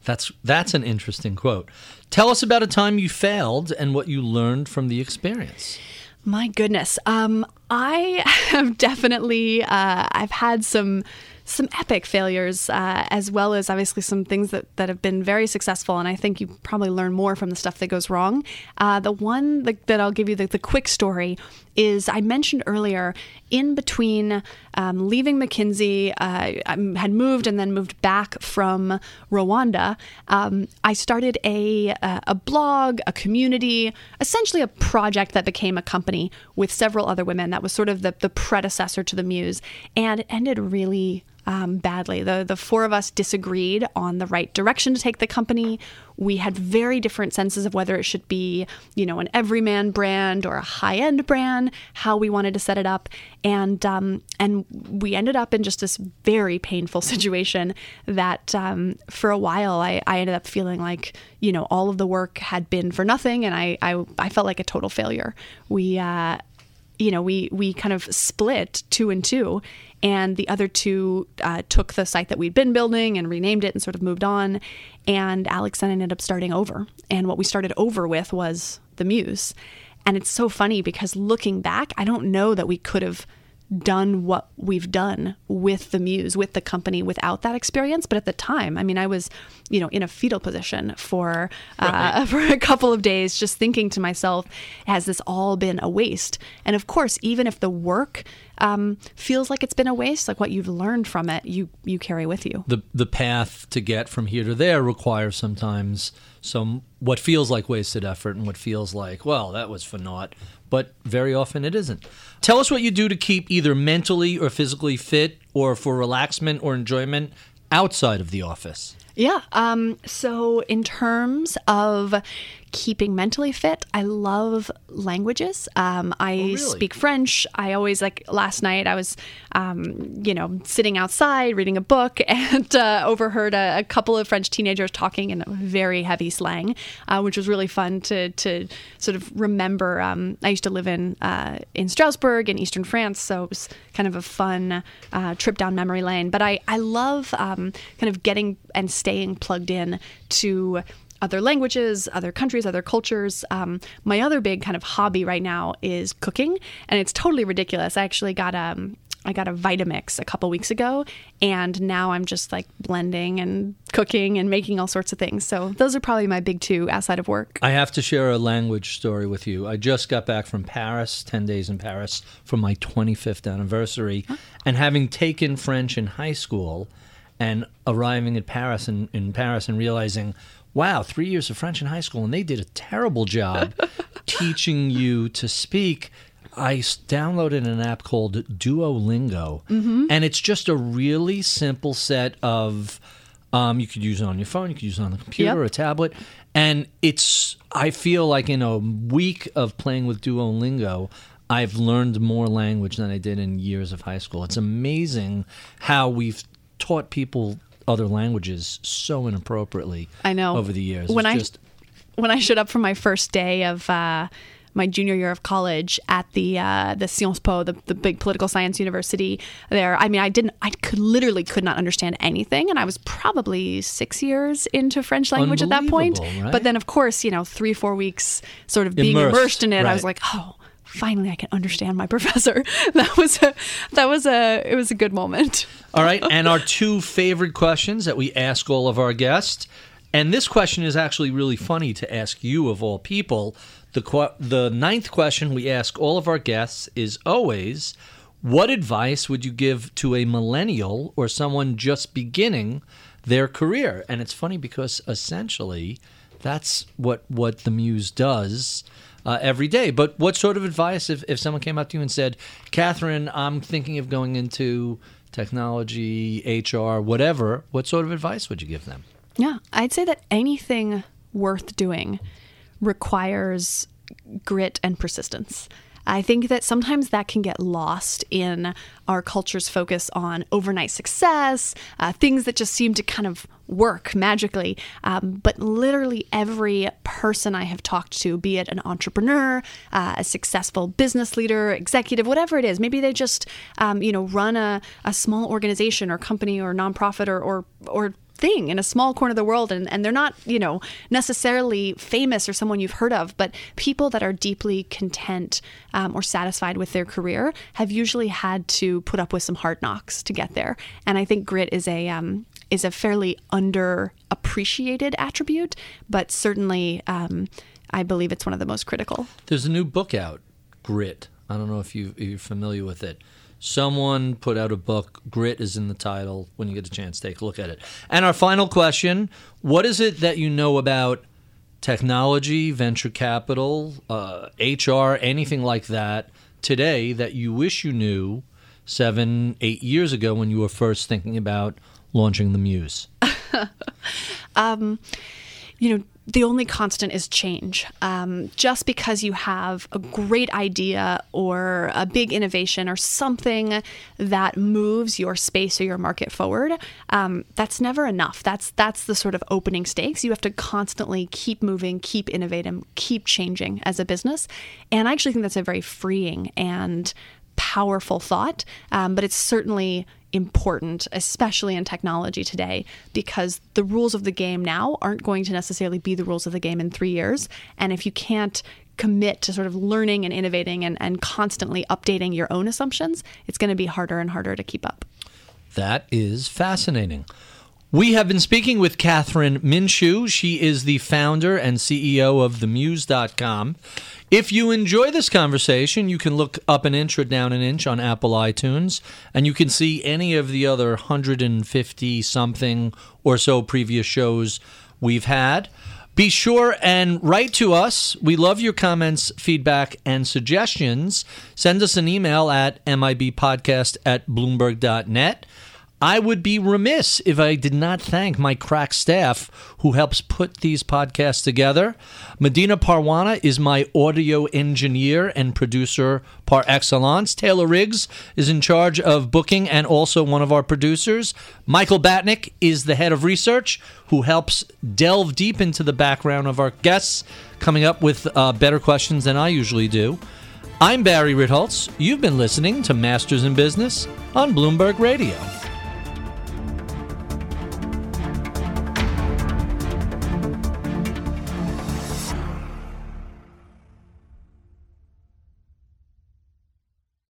That's that's an interesting quote. Tell us about a time you failed and what you learned from the experience. My goodness, um, I have definitely uh, I've had some some epic failures, uh, as well as obviously some things that, that have been very successful. And I think you probably learn more from the stuff that goes wrong. Uh, the one that, that, I'll give you the, the, quick story is I mentioned earlier in between um, leaving McKinsey, uh, I had moved and then moved back from Rwanda. Um, I started a, a blog, a community, essentially a project that became a company with several other women. That was sort of the, the predecessor to the Muse. And it ended really um, badly. The the four of us disagreed on the right direction to take the company. We had very different senses of whether it should be, you know, an everyman brand or a high end brand, how we wanted to set it up, and um, and we ended up in just this very painful situation that um, for a while I, I ended up feeling like you know all of the work had been for nothing, and I I, I felt like a total failure. We uh, you know we we kind of split two and two and the other two uh, took the site that we'd been building and renamed it and sort of moved on. And Alex and I ended up starting over. And what we started over with was the Muse. And it's so funny because looking back, I don't know that we could have done what we've done with the muse with the company without that experience. But at the time i mean i was you know in a fetal position for uh, for a couple of days just thinking to myself has this all been a waste? And of course even if the work um, feels like it's been a waste, like what you've learned from it, you you carry with you. The the path to get from here to there requires sometimes some what feels like wasted effort and what feels like well that was for naught, but very often it isn't. Tell us what you do to keep either mentally or physically fit, or for relaxment or enjoyment outside of the office. Yeah. Um, so, in terms of keeping mentally fit. I love languages. Um, I oh, really? speak French. I always like last night. I was, um, you know, sitting outside reading a book and uh, overheard a, a, couple of French teenagers talking in very heavy slang, uh, which was really fun to to sort of remember. Um, I used to live in uh, in Strasbourg in eastern France, so it was kind of a fun uh, trip down memory lane. But I I love um, kind of getting and staying plugged in to other languages, other countries, other cultures. Um, my other big kind of hobby right now is cooking, and it's totally ridiculous. I actually got um, I got a Vitamix a couple weeks ago, and now I'm just like blending and cooking and making all sorts of things. So those are probably my big two outside of work. I have to share a language story with you. I just got back from Paris, 10 days in Paris for my 25th anniversary, huh? and having taken French in high school and arriving at Paris and in Paris and realizing wow, three years of French in high school, and they did a terrible job teaching you to speak. I downloaded an app called Duolingo, mm-hmm. and it's just a really simple set of Um, you could use it on your phone. You could use it on the computer Yep. or a tablet. And it's, I feel like in a week of playing with Duolingo, I've learned more language than I did in years of high school. It's amazing how we've taught people other languages so inappropriately. I know. over the years. When I just when I showed up for my first day of uh, my junior year of college at the uh, the Sciences Po, the, the big political science university there. I mean, I didn't, I could literally could not understand anything, and I was probably six years into French language at that point. Right? But then, of course, you know, three four weeks sort of being Immersed, immersed in it, I was like, oh. Finally, I can understand my professor. That was a, that was a, it was a good moment. All right, and our two favorite questions that we ask all of our guests. And this question is actually really funny to ask you of all people. The the ninth question we ask all of our guests is always, what advice would you give to a millennial or someone just beginning their career? And it's funny because essentially that's what what the muse does uh, every day. But what sort of advice if, if someone came up to you and said, Kathryn, I'm thinking of going into technology, HR, whatever, what sort of advice would you give them? Yeah, I'd say that anything worth doing requires grit and persistence. I think that sometimes that can get lost in our culture's focus on overnight success, uh, things that just seem to kind of work magically. Um, but literally every person I have talked to, be it an entrepreneur, uh, a successful business leader, executive, whatever it is, maybe they just um, you know run a, a small organization or company or nonprofit or or, or thing in a small corner of the world and, and they're not you know necessarily famous or someone you've heard of but people that are deeply content um, or satisfied with their career have usually had to put up with some hard knocks to get there and i think grit is a um, is a fairly underappreciated attribute but certainly um, i believe it's one of the most critical There's a new book out, Grit. I don't know if you, you're familiar with it. Someone put out a book. Grit is in the title. When you get a chance, take a look at it. And our final question What is it that you know about technology, venture capital, uh, HR, anything like that today that you wish you knew seven, eight years ago when you were first thinking about launching the Muse? you know, the only constant is change. Um, just because you have a great idea or a big innovation or something that moves your space or your market forward, um, that's never enough. That's that's the sort of opening stakes. You have to constantly keep moving, keep innovating, keep changing as a business. And I actually think that's a very freeing and powerful thought, um, but it's certainly important, especially in technology today, because the rules of the game now aren't going to necessarily be the rules of the game in three years. And if you can't commit to sort of learning and innovating and, and constantly updating your own assumptions, it's going to be harder and harder to keep up. That is fascinating. We have been speaking with Kathryn Minshew. She is the founder and CEO of TheMuse.com. If you enjoy this conversation, you can look up an inch or down an inch on Apple iTunes, and you can see any of the other 150 something or so previous shows we've had. Be sure and write to us. We love your comments, feedback, and suggestions. Send us an email at mibpodcast at bloomberg.net. I would be remiss if I did not thank my crack staff who helps put these podcasts together. Medina Parwana is my audio engineer and producer par excellence. Taylor Riggs is in charge of booking and also one of our producers. Michael Batnick is the head of research who helps delve deep into the background of our guests, coming up with uh, better questions than I usually do. I'm Barry Ritholtz. You've been listening to Masters in Business on Bloomberg Radio.